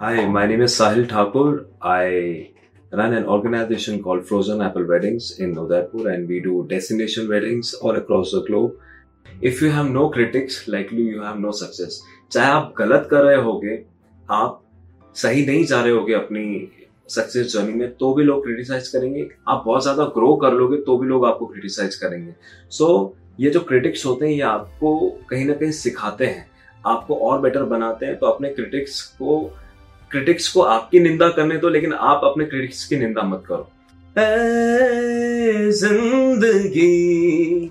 Hi, my name is Sahil Thakur. I run an organization called Frozen Apple Weddings in Udaipur and we do destination weddings all across the globe. If you have no critics, likely you have no success. चाहे आप गलत कर रहे होगे आप सही नहीं जा रहे होगे अपनी सक्सेस जर्नी में तो भी लोग क्रिटिसाइज करेंगे आप बहुत ज़्यादा ग्रो कर लोगे तो भी लोग आपको क्रिटिसाइज करेंगे सो so, ये जो क्रिटिक्स होते हैं ये आपको कहीं ना कहीं सिखाते हैं आपको और बेटर बनाते हैं तो अपने क्रिटिक्स को क्रिटिक्स को आपकी निंदा करने दो, लेकिन आप अपने क्रिटिक्स की निंदा मत करो। ज़िंदगी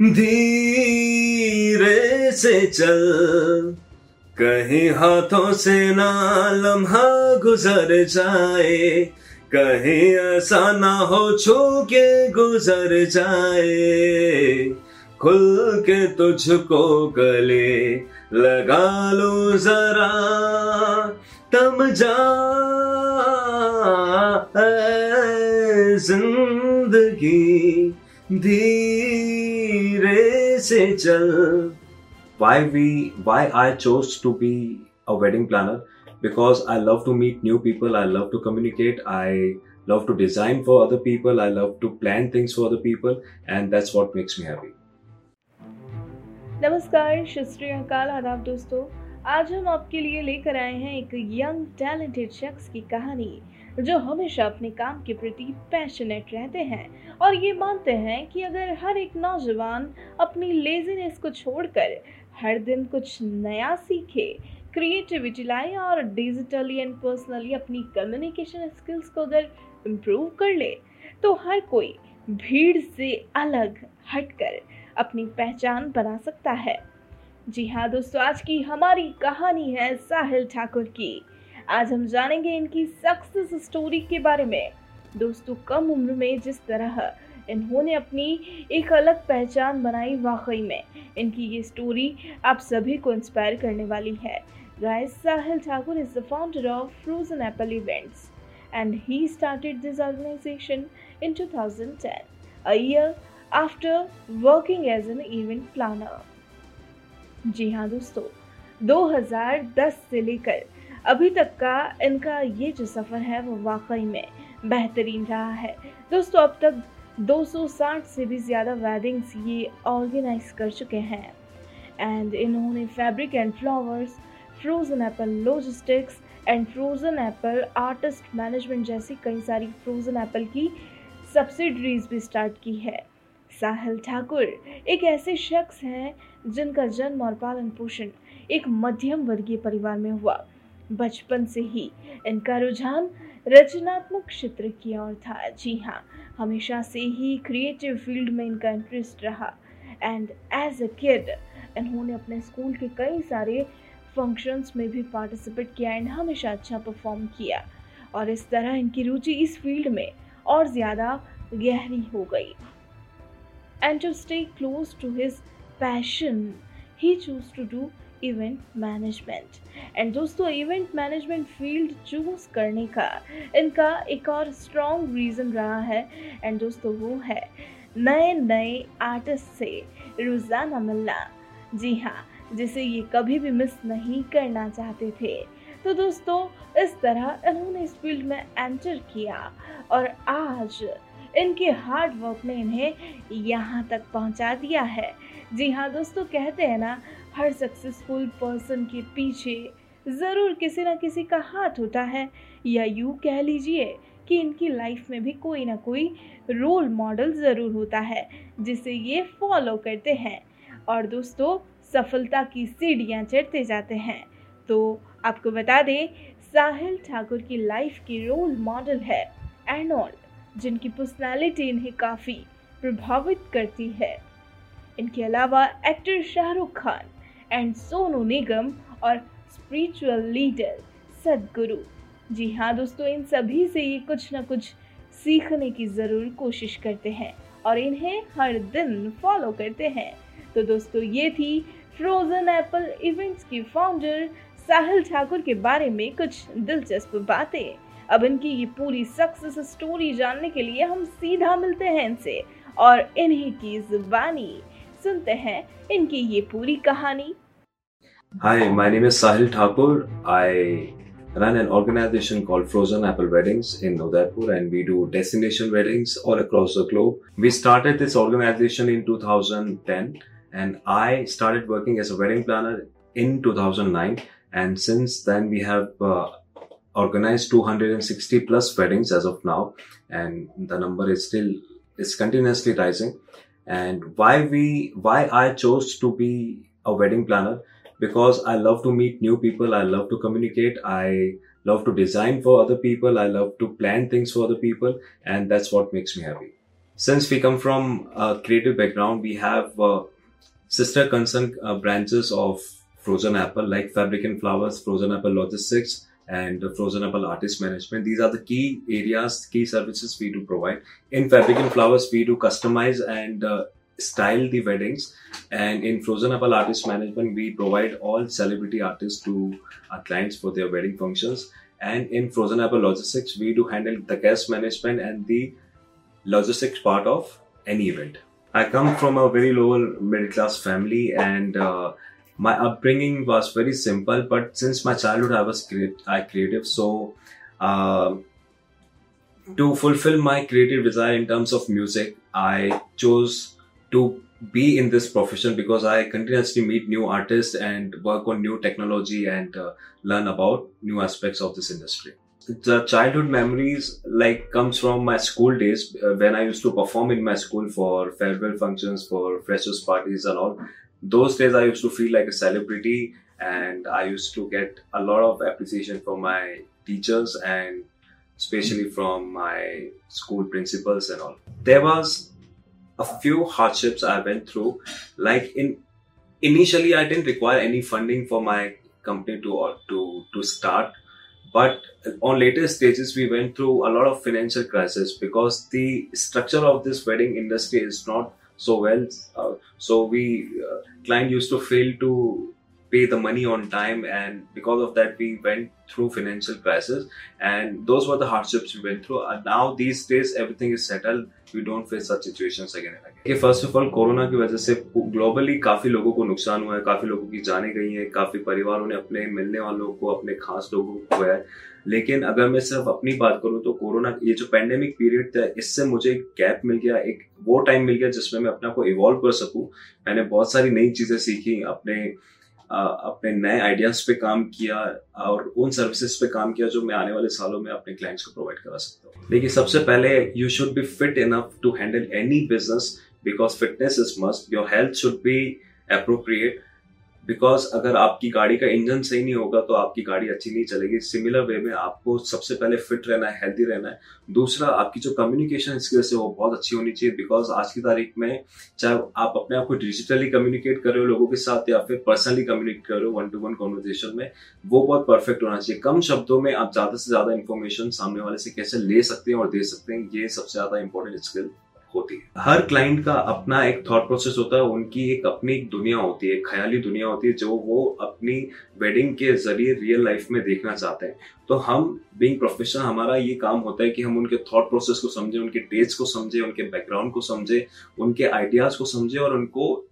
धीरे से चल, कहीं हाथों से ना लम्हा गुजर जाए, कहीं ऐसा ना हो छू के गुजर जाए। खुल के तुझको गले लगा लो जरा तम जा ज़िंदगी धीरे से चल why we why I chose to be a wedding planner because I love to meet new people, I love to communicate, I love to design for other people, I love to plan things for other people, and that's what makes me happy. नमस्कार श्री अकाल आदाब दोस्तों आज हम आपके लिए लेकर आए हैं एक यंग टैलेंटेड शख्स की कहानी, जो हमेशा अपने काम के प्रति पैशनेट रहते हैं। और ये मानते हैं कि अगर हर एक नौजवान अपनी लेजीनेस को छोड़कर हर दिन कुछ नया सीखे क्रिएटिविटी लाए और डिजिटली एंड पर्सनली अपनी कम्युनिकेशन स्किल्स को अगर इम्प्रूव कर ले तो हर कोई भीड़ से अलग हटकर अपनी पहचान बना सकता है। जी हाँ दोस्तों आज की हमारी कहानी है साहिल ठाकुर की। आज हम जानेंगे इनकी सक्सेस स्टोरी के बारे में। दोस्तों कम उम्र में जिस तरह इन्होंने अपनी एक अलग पहचान बनाई वाकई में इनकी ये स्टोरी आप सभी को इंस्पायर करने वाली है। Guys Sahil Thakur is the founder of Frozen Apple events and he started this organization in 2010, a year after working as an event planner. जी हाँ दोस्तों 2010 से लेकर अभी तक का इनका ये जो सफ़र है वो वाकई में बेहतरीन रहा है। दोस्तों, अब तक 260 से भी ज़्यादा वेडिंग्स ये ऑर्गेनाइज कर चुके हैं। एंड इन्होंने fabric and flowers Frozen Apple logistics and Frozen Apple artist management जैसी कई सारी फ्रोज़न एप्पल की सब्सिडरीज भी स्टार्ट की है। साहिल ठाकुर एक ऐसे शख्स हैं जिनका जन्म और पालन पोषण एक मध्यम वर्गीय परिवार में हुआ। बचपन से ही इनका रुझान रचनात्मक क्षेत्र की ओर था। जी हाँ हमेशा से ही क्रिएटिव फ़ील्ड में इनका इंटरेस्ट रहा। एंड एज अ किड इन्होंने अपने स्कूल के कई सारे फ़ंक्शंस में भी पार्टिसिपेट किया एंड हमेशा अच्छा परफॉर्म किया। और इस तरह इनकी रुचि इस फ़ील्ड में और ज़्यादा गहरी हो गई। And to stay close to his passion he choose to do event management and दोस्तों इवेंट मैनेजमेंट फ़ील्ड चूज़ करने का, इनका एक और स्ट्रॉन्ग रीज़न रहा है। एंड दोस्तों, वो है नए नए आर्टिस्ट से रोज़ाना मिलना। जी हाँ जिसे ये कभी भी मिस नहीं करना चाहते थे। तो दोस्तों, इस तरह इन्होंने इस फ़ील्ड में एंटर किया। और आज इनके हार्ड वर्क ने इन्हें यहाँ तक पहुँचा दिया है। जी हाँ दोस्तों, कहते हैं ना, हर सक्सेसफुल पर्सन के पीछे ज़रूर किसी ना किसी का हाथ होता है। या यूँ कह लीजिए कि इनकी लाइफ में भी कोई ना कोई रोल मॉडल ज़रूर होता है, जिसे ये फॉलो करते हैं। और दोस्तों, सफलता की सीढ़ियाँ चढ़ते जाते हैं। तो आपको बता दें, साहिल ठाकुर की लाइफ की रोल मॉडल है एर्नोल्ड जिनकी पर्सनालिटी इन्हें काफ़ी प्रभावित करती है। इनके अलावा एक्टर शाहरुख खान, एंड सोनू निगम और स्पिरिचुअल लीडर सदगुरु। जी हाँ दोस्तों, इन सभी से ये कुछ ना कुछ सीखने की ज़रूर कोशिश करते हैं और इन्हें हर दिन फॉलो करते हैं। तो दोस्तों, ये थी फ्रोज़न एप्पल इवेंट्स की फाउंडर साहिल ठाकुर के बारे में कुछ दिलचस्प बातें। अब इनकी ये पूरी सक्सेस स्टोरी जानने के लिए हम सीधा मिलते हैं इनसे और इन्हीं की जुबानी। सुनते हैं इनकी ये पूरी कहानी। Hi my name Sahil Thakur I run an organisation called Frozen Apple weddings in Udaipur and we do destination weddings all across the globe we started this organisation in 2010 and I started working as a wedding planner in 2009 and since then we have organized 260 plus weddings as of now and the number is still, is continuously rising. And why we why I chose to be a wedding planner because I love to meet new people. I love to communicate. I love to design for other people. I love to plan things for other people. And that's what makes me happy. Since we come from a creative background, we have uh, sister concern uh, branches of Frozen Apple like Fabric and Flowers, Frozen Apple Logistics, and Frozen Apple Artist Management. These are the key areas, key services we do provide. In Fabric and Flowers, we do customize and uh, style the weddings. And in Frozen Apple Artist Management, we provide all celebrity artists to our clients for their wedding functions. And in Frozen Apple Logistics, we do handle the guest management and the logistics part of any event. I come from a very lower middle class family and uh, my upbringing was very simple, but since my childhood I was I creative. So, uh, to fulfill my creative desire in terms of music, I chose to be in this profession because I continuously meet new artists and work on new technology and uh, learn about new aspects of this industry. The childhood memories like comes from my school days uh, when I used to perform in my school for farewell functions, for freshers parties and all. Those days I used to feel like a celebrity and I used to get a lot of appreciation from my teachers and especially from my school principals and all. There was a few hardships I went through. Like in initially, I didn't require any funding for my company to to to start, but on later stages, we went through a lot of financial crisis because the structure of this wedding industry is not so well. Uh, so we uh, client used to fail to pay the money on time and because of that we went through financial crisis and those were the hardships we went through and now these days everything is settled we don't face such situations again and again first of all corona की वजह से globally काफ़ी लोगों को नुकसान हुआ है काफ़ी लोगों की जाने गई है काफ़ी परिवारों ने अपने मिलने वालों को अपने खास लोगों को खोया है लेकिन अगर मैं सिर्फ़ अपनी बात करूँ तो कोरोना ये जो पेंडेमिक पीरियड था इससे मुझे एक गैप मिल गया एक वो टाइम मिल गया जिसमें मैं अपने को इवॉल्व कर सकूँ मैंने बहुत सारी नई चीज़ें सीखी अपने अपने नए आइडियाज़ पे काम किया और उन सर्विसेज़ पे काम किया जो मैं आने वाले सालों में अपने क्लाइंट्स को प्रोवाइड करा सकता हूँ। देखिए, सबसे पहले you should be fit enough to handle any business because fitness is must your health should be appropriate because अगर आपकी गाड़ी का इंजन सही नहीं होगा तो आपकी गाड़ी अच्छी नहीं चलेगी। सिमिलर वे में आपको सबसे पहले फिट रहना है हेल्दी रहना है। दूसरा, आपकी जो कम्युनिकेशन स्किल्स है, वो बहुत अच्छी होनी चाहिए। बिकॉज़ आज की तारीख में चाहे आप अपने आप को डिजिटली कम्युनिकेट कर रहे हो लोगों के साथ, या फिर पर्सनली कम्युनिकेट कर रहे हो वन टू वन कॉन्वर्जेशन में, वो बहुत परफेक्ट होना चाहिए। कम शब्दों में आप ज़्यादा से ज़्यादा इन्फॉर्मेशन सामने वाले से कैसे ले सकते हैं और दे सकते हैं, ये सबसे ज़्यादा इंपॉर्टेंट स्किल होती है। हर क्लाइंट का अपना एक थॉट प्रोसेस होता है, उनकी एक अपनी एक दुनिया होती है ख्याली दुनिया होती है, जो वो अपनी वेडिंग के ज़रिए रियल लाइफ में देखना चाहते हैं। तो हम बीइंग प्रोफेशनल हमारा ये काम होता है कि हम उनके थॉट प्रोसेस को समझे, उनके टेस्ट को समझे, उनके बैकग्राउंड को समझे, उनके आइडियाज़ को समझे और उनको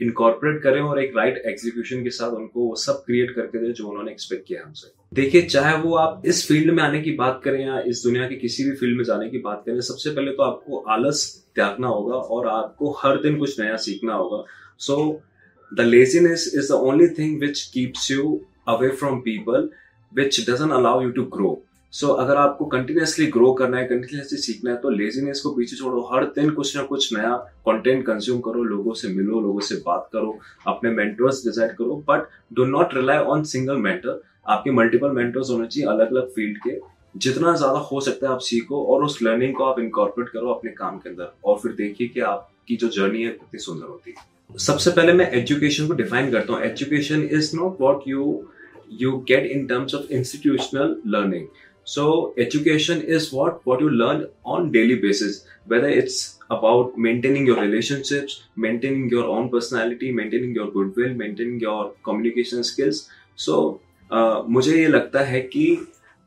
इनकॉर्पोरेट करें और एक राइट right एग्जीक्यूशन के साथ उनको वो सब क्रिएट करके दे जो उन्होंने एक्सपेक्ट किया हमसे। देखिए, चाहे वो आप इस फ़ील्ड में आने की बात करें या इस दुनिया के किसी भी फ़ील्ड में जाने की बात करें, सबसे पहले तो आपको आलस त्यागना होगा और आपको हर दिन कुछ नया सीखना होगा। So the laziness is the only thing which keeps you away from people which doesn't allow you to grow so अगर आपको कंटिन्यूसली ग्रो करना है कंटिन्यूसली सीखना है तो लेजीनेस को पीछे छोड़ो। हर दिन कुछ ना कुछ नया कंटेंट कंज्यूम करो, लोगों से मिलो, लोगों से बात करो, अपने मेंटर्स डिसाइड करो। But do not rely on single mentor आपके मल्टीपल मेंटर्स होने चाहिए अलग अलग फ़ील्ड के। जितना ज़्यादा हो सकता है आप सीखो और उस लर्निंग को आप इनकॉर्पोरेट करो अपने काम के अंदर। और फिर देखिए कि आपकी जो जर्नी है, कितनी सुंदर होती है। सबसे पहले मैं एजुकेशन को डिफाइन करता हूँ। Education is not what you you get in terms of institutional learning so education is what what you learn on daily basis whether it's about maintaining your relationship maintaining your own personality maintaining your goodwill maintaining your communication skills so मुझे ये लगता है कि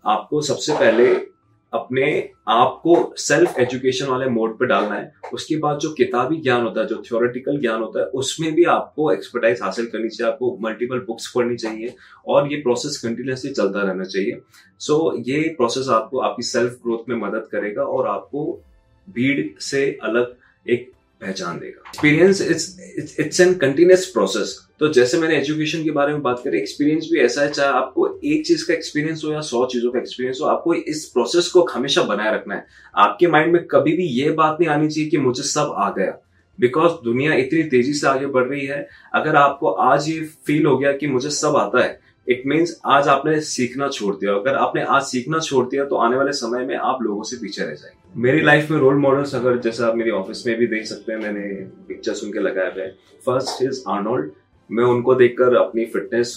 आपको सबसे पहले अपने आप को सेल्फ एजुकेशन वाले मोड पे डालना है। उसके बाद जो किताबी ज्ञान होता है जो थ्योरेटिकल ज्ञान होता है उसमें भी आपको एक्सपर्टाइज हासिल करनी चाहिए आपको मल्टीपल बुक्स पढ़नी चाहिए और ये प्रोसेस कंटिन्यूसली चलता रहना चाहिए। सो so, ये प्रोसेस आपको आपकी सेल्फ ग्रोथ में मदद करेगा और आपको भीड़ से अलग एक पहचान देगा। Experience it's it's an continuous process तो जैसे मैंने एजुकेशन के बारे में बात करी एक्सपीरियंस भी ऐसा है, चाहे आपको एक चीज़ का एक्सपीरियंस हो या सौ चीज़ों का एक्सपीरियंस हो, आपको इस प्रोसेस को हमेशा बनाए रखना है। आपके माइंड में कभी भी ये बात नहीं आनी चाहिए कि मुझे सब आ गया। बिकॉज़ दुनिया इतनी तेज़ी से आगे बढ़ रही है, अगर आपको आज ये फील हो गया कि मुझे सब आता है इट मीन्स आज आपने सीखना छोड़ दिया। अगर आपने आज सीखना छोड़ दिया तो आने वाले समय में आप लोगों से पीछे रह जाएँगे। मेरी लाइफ में रोल मॉडल्स अगर जैसे आप मेरी ऑफ़िस में भी देख सकते हैं, मैंने पिक्चर सुन के लगाया हुआ फ़र्स्ट इज़ आर्नोल्ड मैं उनको देखकर अपनी फिटनेस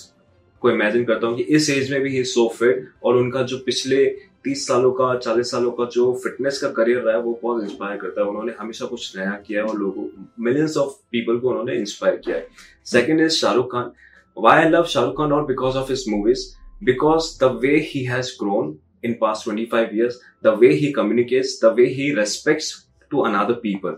को इमेजिन करता हूँ कि इस एज में भी ही सो फिट और उनका जो पिछले तीस सालों का, चालीस सालों का जो फिटनेस का करियर रहा है, वो बहुत इंस्पायर करता है। उन्होंने हमेशा कुछ नया किया है और लोगों मिलियंस ऑफ़ पीपल को उन्होंने इंस्पायर किया है। Second is Shahrukh Khan why I love Shahrukh Khan not because of his movies because the way he has grown in past 25 years, the way he communicates, the way he respects to another people.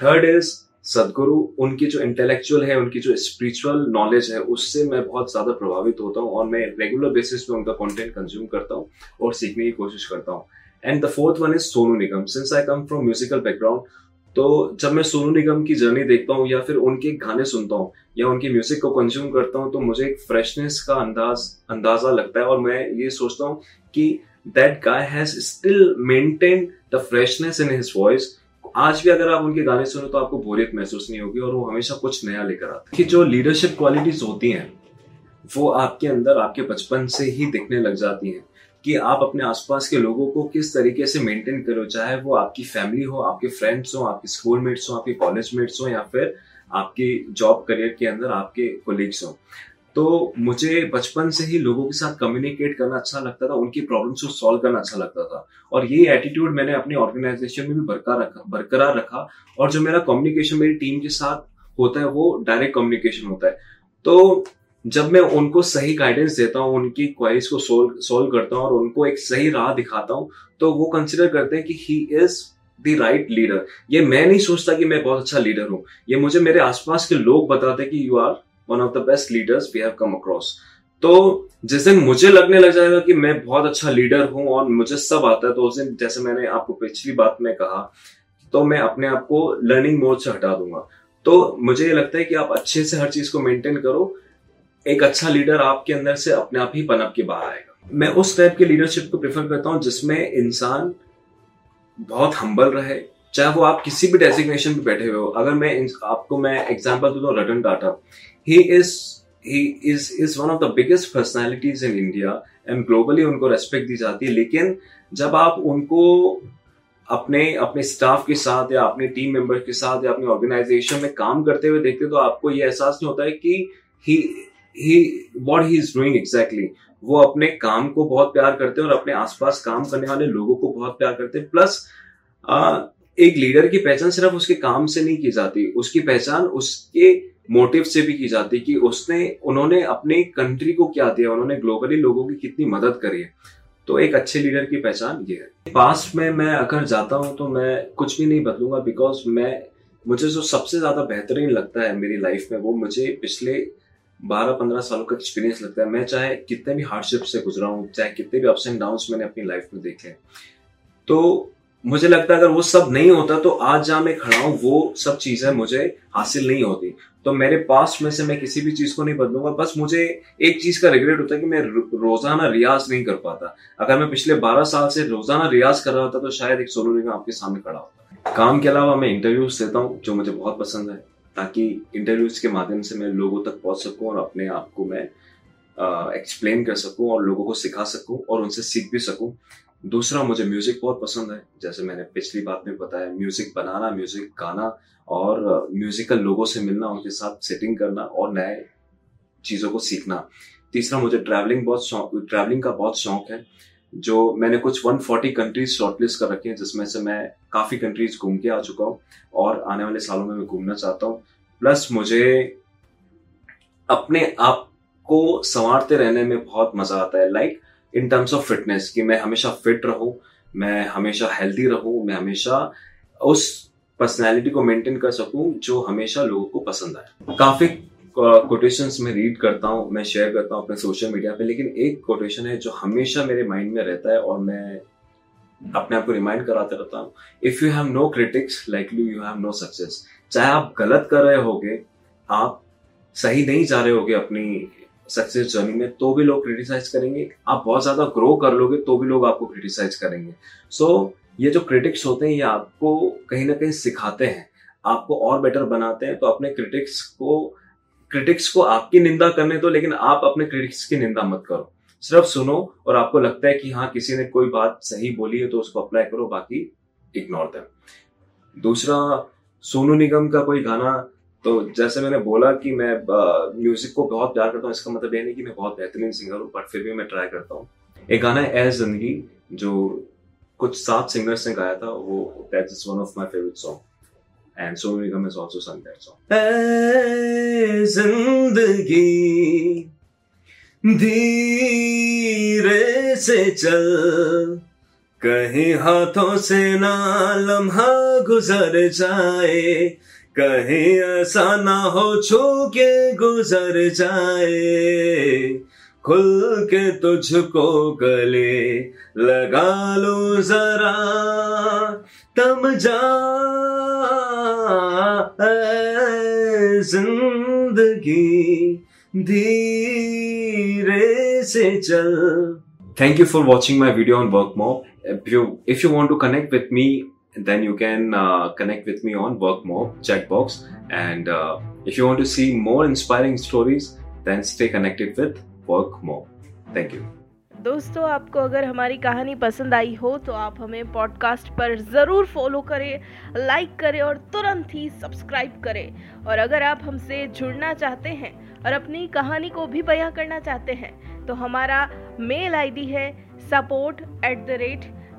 Third is सदगुरु उनकी जो intellectual है, उनकी जो spiritual knowledge है, उससे मैं बहुत ज़्यादा प्रभावित होता हूँ और मैं रेगुलर बेसिस पे उनका कंटेंट कंज्यूम करता हूँ और सीखने की कोशिश करता हूँ। And the fourth one is Sonu Nigam since I come from musical background तो जब मैं सोनू निगम की जर्नी देखता हूँ या फिर उनके गाने सुनता हूँ या उनकी म्यूज़िक को कंज्यूम करता हूँ तो मुझे एक फ्रेशनेस का अंदाज, अंदाज़ा लगता है और मैं ये सोचता हूँ कि that guy has still maintain the freshness in his voice आज भी अगर आप उनके गाने सुनो तो आपको बोरियत महसूस नहीं होगी और वो हमेशा कुछ नया लेकर आते हैं। कि जो लीडरशिप क्वालिटीज होती हैं, वो आपके अंदर, आपके बचपन से ही दिखने लग जाती हैं। कि आप अपने आसपास के लोगों को किस तरीके से मेंटेन करो, चाहे वो आपकी फैमिली हो, आपके फ्रेंड्स हो, आपके स्कूल मेट्स हो, आपके कॉलेज मेट्स हो, या फिर आपकी जॉब करियर के अंदर आपके कोलीग्स हो। तो मुझे बचपन से ही लोगों के साथ कम्युनिकेट करना अच्छा लगता था, उनकी प्रॉब्लम्स को सॉल्व करना अच्छा लगता था। और ये एटीट्यूड मैंने अपने ऑर्गेनाइजेशन में भी बरकरार रखा बरकरार रखा। और जो मेरा कम्युनिकेशन मेरी टीम के साथ होता है, वो डायरेक्ट कम्युनिकेशन होता है। तो जब मैं उनको सही गाइडेंस देता हूँ, उनकी क्वारीज को सोल्व सोल्व करता हूँ और उनको एक सही राह दिखाता हूँ तो वो कंसिडर करते हैं कि he is the right leader ये मैं नहीं सोचता कि मैं बहुत अच्छा लीडर हूँ। ये मुझे मेरे आसपास के लोग बताते कि you are one of the best leaders we have come across तो जिस दिन मुझे लगने लग जाएगा कि मैं बहुत अच्छा लीडर हूँ और मुझे सब आता है तो उस दिन जैसे मैंने आपको पिछली बात में कहा तो मैं अपने आप को लर्निंग मोड से हटा दूँगा। तो मुझे ये लगता है कि आप अच्छे से हर चीज़ को मेंटेन करो। एक अच्छा लीडर आपके अंदर से अपने आप ही पनप के बाहर आएगा। मैं उस टाइप के लीडरशिप को प्रेफर करता हूँ जिसमें इंसान बहुत हम्बल रहे चाहे वो आप किसी भी डेजिग्नेशन पे बैठे हुए हो, अगर मैं आपको मैं एग्ज़ाम्पल एग्जांपल दूँ Ratan Tata he is he is is one of the biggest personalities in India and globally उनको रेस्पेक्ट दी जाती है, लेकिन जब आप उनको अपने अपने स्टाफ के साथ या अपने टीम मेंबर के साथ या अपने ऑर्गेनाइजेशन में काम करते हुए देखते तो आपको ये एहसास नहीं होता है कि he he what he is doing exactly वो अपने काम को बहुत प्यार करते हैं और अपने आसपास काम करने वाले लोगों को बहुत प्यार करते हैं। प्लस एक लीडर की पहचान सिर्फ़ उसके काम से नहीं की जाती, उसकी पहचान उसके मोटिव से भी की जाती कि उसने, उन्होंने अपने कंट्री को क्या दिया, उन्होंने ग्लोबली लोगों की कितनी मदद करी है। तो एक अच्छे लीडर की पहचान ये है। पास्ट में मैं अगर जाता हूँ तो मैं कुछ भी नहीं बदलूँगा बिकॉज़ मैं, मुझे जो सबसे ज़्यादा बेहतरीन लगता है मेरी लाइफ में, वो मुझे पिछले बारह पंद्रह सालों का एक्सपीरियंस लगता है। मैं चाहे कितने भी हार्डशिप से गुजरा हूँ, चाहे कितने भी अप्स एंड डाउन मैंने अपनी लाइफ में देखे तो मुझे लगता है अगर वो सब नहीं होता तो आज जहाँ मैं खड़ा हूँ, वो सब चीज़ें मुझे हासिल नहीं होती। तो मेरे पास में से मैं किसी भी चीज़ को नहीं बदलूँगा। बस मुझे एक चीज़ का रिग्रेट होता है कि मैं रोज़ाना रियाज नहीं कर पाता। अगर मैं पिछले बारह साल से रोज़ाना रियाज कर रहा होता तो शायद एक सोलो निगम आपके सामने खड़ा होता। काम के अलावा मैं इंटरव्यूज़ देता हूँ, जो मुझे बहुत पसंद है, ताकि इंटरव्यूज़ के माध्यम से मैं लोगों तक पहुँच सकूँ और अपने आप को मैं एक्सप्लेन कर सकूँ और लोगों को सिखा सकूँ और उनसे सीख भी सकूँ। दूसरा मुझे म्यूज़िक बहुत पसंद है। जैसे मैंने पिछली बात में बताया म्यूज़िक बनाना म्यूज़िक गाना और म्यूजिकल लोगों से मिलना, उनके साथ सेटिंग करना और नए चीज़ों को सीखना। तीसरा मुझे ट्रैवलिंग बहुत शौक ट्रैवलिंग का बहुत शौक है, जो मैंने कुछ 140 कंट्रीज़ शॉर्टलिस्ट कर रखी हैं, जिसमें से मैं काफ़ी कंट्रीज़ घूम के आ चुका हूँ और आने वाले सालों में मैं घूमना चाहता हूँ। प्लस मुझे अपने आप को संवारते रहने में बहुत मज़ा आता है। Like in terms of fitness कि मैं हमेशा फिट रहूँ, मैं हमेशा हेल्दी रहूँ, मैं हमेशा उस पर्सनैलिटी को मेंटेन कर सकूँ जो हमेशा लोगों को पसंद आए। काफ़ी कोटेशंस में रीड करता हूँ, मैं शेयर करता हूँ अपने सोशल मीडिया पे, लेकिन एक कोटेशन है जो हमेशा मेरे माइंड में रहता है और मैं अपने आप को रिमाइंड कराते रहता हूँ। If you have no critics likely you have no success चाहे आप गलत कर रहे होगे, आप सही नहीं जा रहे होगे अपनी सक्सेस जर्नी में तो भी लोग क्रिटिसाइज करेंगे। आप बहुत ज़्यादा ग्रो कर लोगे तो भी लोग आपको क्रिटिसाइज करेंगे। सो so, ये जो क्रिटिक्स होते हैं ये आपको कहीं ना कहीं सिखाते हैं। आपको और बेटर बनाते हैं तो अपने क्रिटिक्स को क्रिटिक्स को आपकी निंदा करने दो लेकिन आप अपने क्रिटिक्स की निंदा मत करो। सिर्फ़ सुनो और आपको लगता है कि हाँ किसी ने कोई बात सही बोली है तो उसको अप्लाई करो बाकी इग्नोर दूसरा सोनू निगम का कोई गाना तो जैसे मैंने बोला कि मैं म्यूज़िक को बहुत प्यार करता हूँ, इसका मतलब ये नहीं कि मैं बहुत बेहतरीन सिंगर हूँ बट फिर भी मैं ट्राई करता हूँ एक गाना है ए ज़िंदगी, जो कुछ सात सिंगर्स ने गाया था, वो that is one of my favourite song and Sonu Nigam has also sung that song. ज़िंदगी, धीरे से चल, कहीं हाथों से ना लम्हा गुजर जाए कहीं ऐसा ना हो छू के गुजर जाए। खुल के तुझको गले लगा लो जरा, तम जा ज़िंदगी धीरे से चल। Thank you for watching my video on WorkMob if you want to connect with me then you can uh, connect with me on WorkMob checkbox. And uh, if you want to see more inspiring stories, then stay connected with WorkMob. Thank you. दोस्तों आपको अगर हमारी कहानी पसंद आई हो तो आप हमें पॉडकास्ट पर ज़रूर फॉलो करें लाइक करें और तुरंत ही सब्सक्राइब करें और अगर आप हमसे जुड़ना चाहते हैं और अपनी कहानी को भी बयां करना चाहते हैं तो हमारा मेल आईडी है support at the rate